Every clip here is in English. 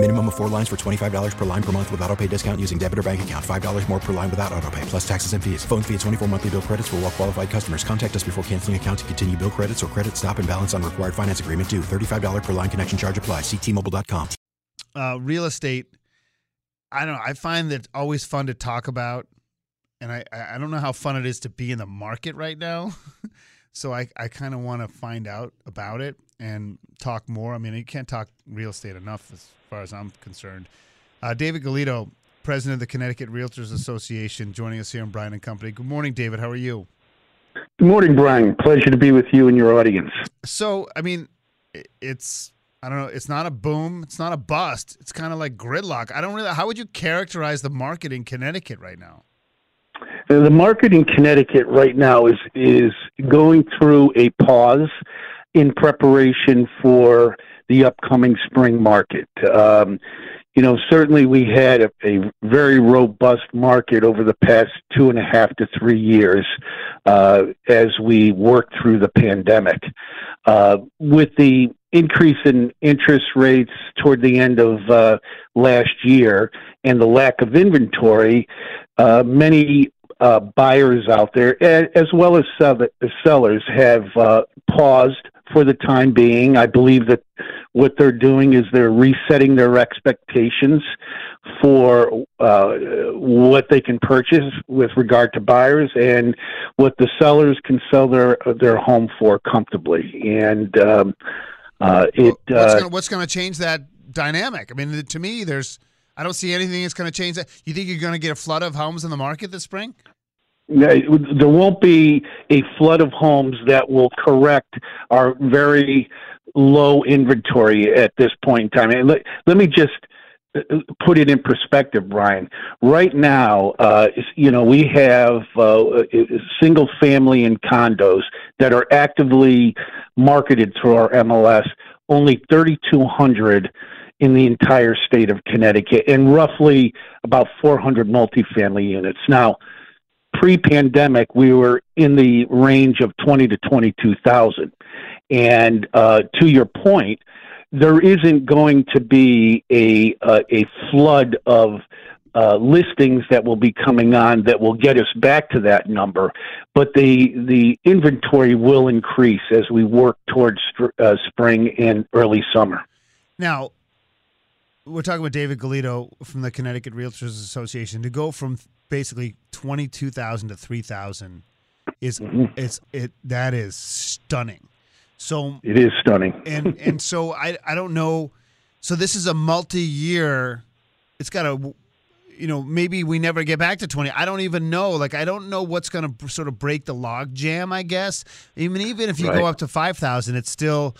Minimum of four lines for $25 per line per month with auto pay discount using debit or bank account. $5 more per line without auto pay, plus taxes and fees. Phone fee at 24 monthly bill credits for all well qualified customers. Contact us before canceling account to continue bill credits or credit stop and balance on required finance agreement due. $35 per line connection charge apply. Ctmobile.com. Uh, real estate, I don't know. I find that always fun to talk about. And I, I don't know how fun it is to be in the market right now. so I, I kind of want to find out about it and talk more. I mean, you can't talk real estate enough as far as I'm concerned. Uh, David Galito, president of the Connecticut Realtors Association, joining us here in Brian and Company. Good morning, David. How are you? Good morning, Brian. Pleasure to be with you and your audience. So, I mean, it's I don't know. It's not a boom. It's not a bust. It's kind of like gridlock. I don't really. How would you characterize the market in Connecticut right now? The market in Connecticut right now is is going through a pause in preparation for the upcoming spring market. Um, you know, certainly we had a, a, very robust market over the past two and a half to three years uh, as we worked through the pandemic. Uh, with the increase in interest rates toward the end of uh, last year and the lack of inventory, uh, many uh, buyers out there, as well as sellers, have uh, paused for the time being. I believe that what they're doing is they're resetting their expectations for uh, what they can purchase with regard to buyers and what the sellers can sell their their home for comfortably. And um, uh, it what's going to change that dynamic? I mean, to me, there's I don't see anything that's going to change that. You think you're going to get a flood of homes in the market this spring? There won't be a flood of homes that will correct our very low inventory at this point in time. And let, let me just uh, put it in perspective, Brian. Right now, uh, you know, we have uh, single family and condos that are actively marketed through our MLS. Only 3,200 in the entire state of Connecticut, and roughly about 400 multifamily units. Now, pre-pandemic, we were in the range of 20 to 22,000. And uh, to your point, there isn't going to be a uh, a flood of uh, listings that will be coming on that will get us back to that number, but the the inventory will increase as we work towards uh, spring and early summer. Now, we're talking with David Galito from the Connecticut Realtors Association to go from basically twenty two thousand to three thousand is mm-hmm. it's it that is stunning. So it is stunning. and and so I I don't know. So this is a multi year. It's got a you know maybe we never get back to 20 i don't even know like i don't know what's going to sort of break the log jam i guess even even if you right. go up to 5000 it's still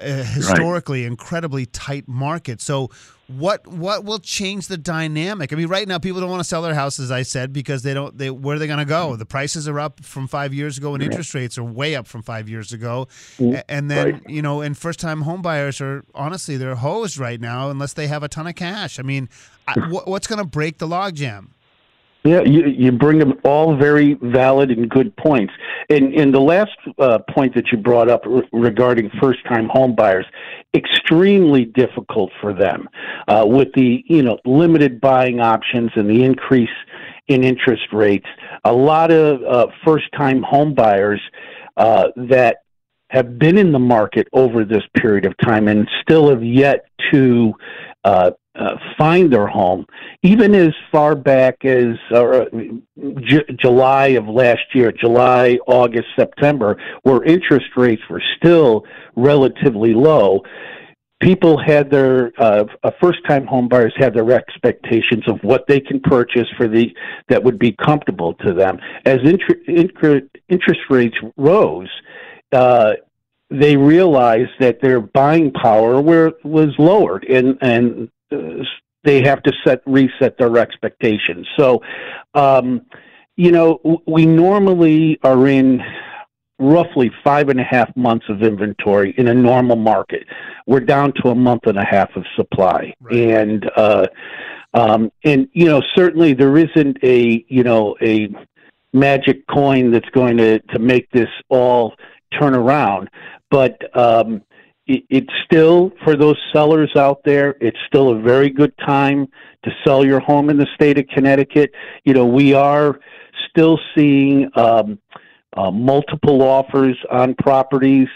historically right. incredibly tight market. So what what will change the dynamic? I mean, right now people don't want to sell their houses. I said because they don't. They where are they going to go? The prices are up from five years ago, and interest rates are way up from five years ago. Mm, and then right. you know, and first time home buyers are honestly they're hosed right now unless they have a ton of cash. I mean, what's going to break the logjam? Yeah, you, you bring them all very valid and good points. And, and the last uh, point that you brought up re- regarding first time home buyers, extremely difficult for them uh, with the you know limited buying options and the increase in interest rates. A lot of uh, first time home buyers uh, that have been in the market over this period of time and still have yet to uh, uh, find their home, even as far back as uh, J- July of last year, July, August, September, where interest rates were still relatively low. People had their uh, first-time home buyers had their expectations of what they can purchase for the that would be comfortable to them. As inter- inter- interest rates rose, uh, they realized that their buying power were, was lowered, and and they have to set reset their expectations. So, um, you know, we normally are in roughly five and a half months of inventory in a normal market. We're down to a month and a half of supply, right. and uh, um, and you know certainly there isn't a you know a magic coin that's going to to make this all turn around, but um, it, it's still for those sellers out there. It's still a very good time to sell your home in the state of Connecticut. You know we are still seeing. Um, uh, multiple offers on properties.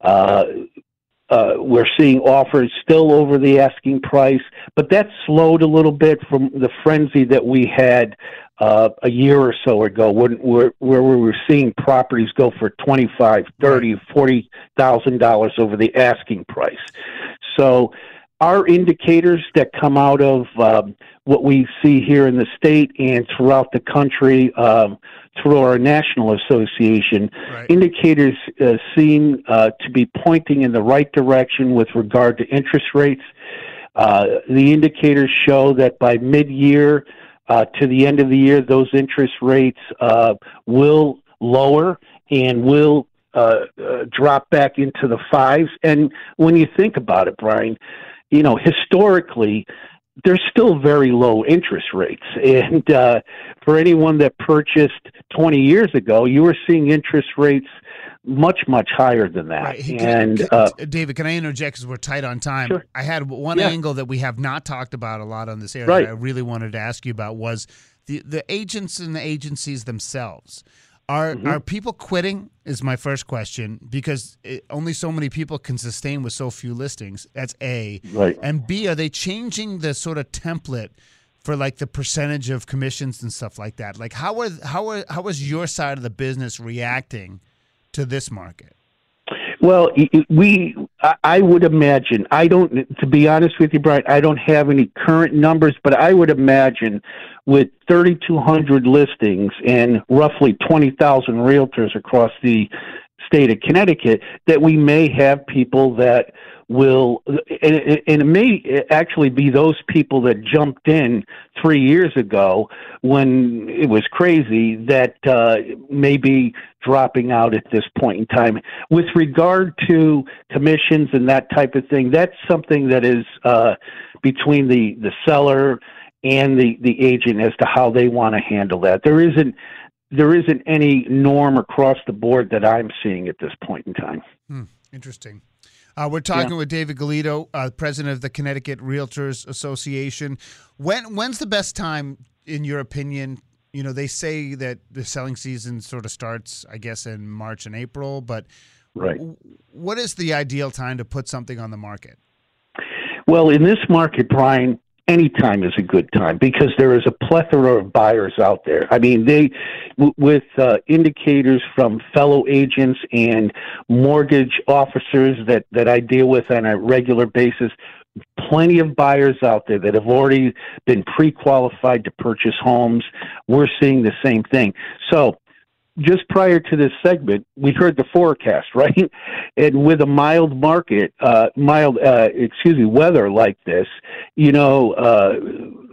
Uh, uh, we're seeing offers still over the asking price, but that slowed a little bit from the frenzy that we had uh, a year or so ago, when, where, where we were seeing properties go for twenty-five, thirty, forty thousand dollars over the asking price. So, our indicators that come out of um, what we see here in the state and throughout the country um, through our national association, right. indicators uh, seem uh, to be pointing in the right direction with regard to interest rates. Uh, the indicators show that by mid-year uh, to the end of the year, those interest rates uh, will lower and will uh, drop back into the fives. And when you think about it, Brian, you know, historically, there's still very low interest rates. And uh, for anyone that purchased 20 years ago, you were seeing interest rates much much higher than that. Right. Hey, and can, uh, David, can I interject because we're tight on time? Sure. I had one yeah. angle that we have not talked about a lot on this area. Right. I really wanted to ask you about was the the agents and the agencies themselves. Are mm-hmm. are people quitting? Is my first question because it, only so many people can sustain with so few listings. That's a. Right. And B, are they changing the sort of template for like the percentage of commissions and stuff like that? Like how are how are how is your side of the business reacting to this market? Well, we, I would imagine, I don't, to be honest with you, Brian, I don't have any current numbers, but I would imagine with 3,200 listings and roughly 20,000 realtors across the state of Connecticut, that we may have people that will, and it may actually be those people that jumped in three years ago when it was crazy that uh, may be dropping out at this point in time. With regard to commissions and that type of thing, that's something that is uh, between the, the seller and the, the agent as to how they want to handle that. There isn't there isn't any norm across the board that I'm seeing at this point in time. Hmm, interesting. Uh, we're talking yeah. with David Galito, uh, president of the Connecticut Realtors Association. When when's the best time, in your opinion? You know, they say that the selling season sort of starts, I guess, in March and April. But right, w- what is the ideal time to put something on the market? Well, in this market, Brian, any time is a good time because there is a plethora of buyers out there. I mean, they, with uh, indicators from fellow agents and mortgage officers that, that I deal with on a regular basis, plenty of buyers out there that have already been pre qualified to purchase homes. We're seeing the same thing. So, just prior to this segment, we heard the forecast, right? And with a mild market, uh, mild, uh, excuse me, weather like this, you know, uh,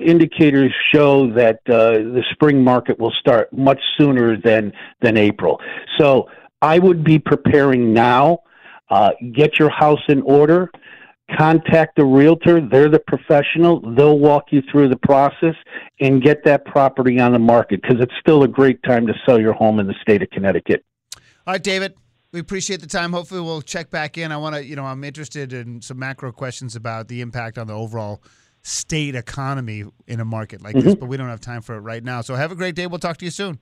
indicators show that uh, the spring market will start much sooner than than April. So I would be preparing now. Uh, get your house in order contact the realtor. They're the professional. They'll walk you through the process and get that property on the market because it's still a great time to sell your home in the state of Connecticut. All right, David. We appreciate the time. Hopefully, we'll check back in. I want to, you know, I'm interested in some macro questions about the impact on the overall state economy in a market like mm-hmm. this, but we don't have time for it right now. So, have a great day. We'll talk to you soon.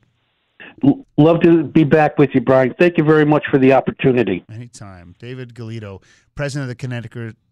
Love to be back with you, Brian. Thank you very much for the opportunity. Anytime. David Galito, president of the Connecticut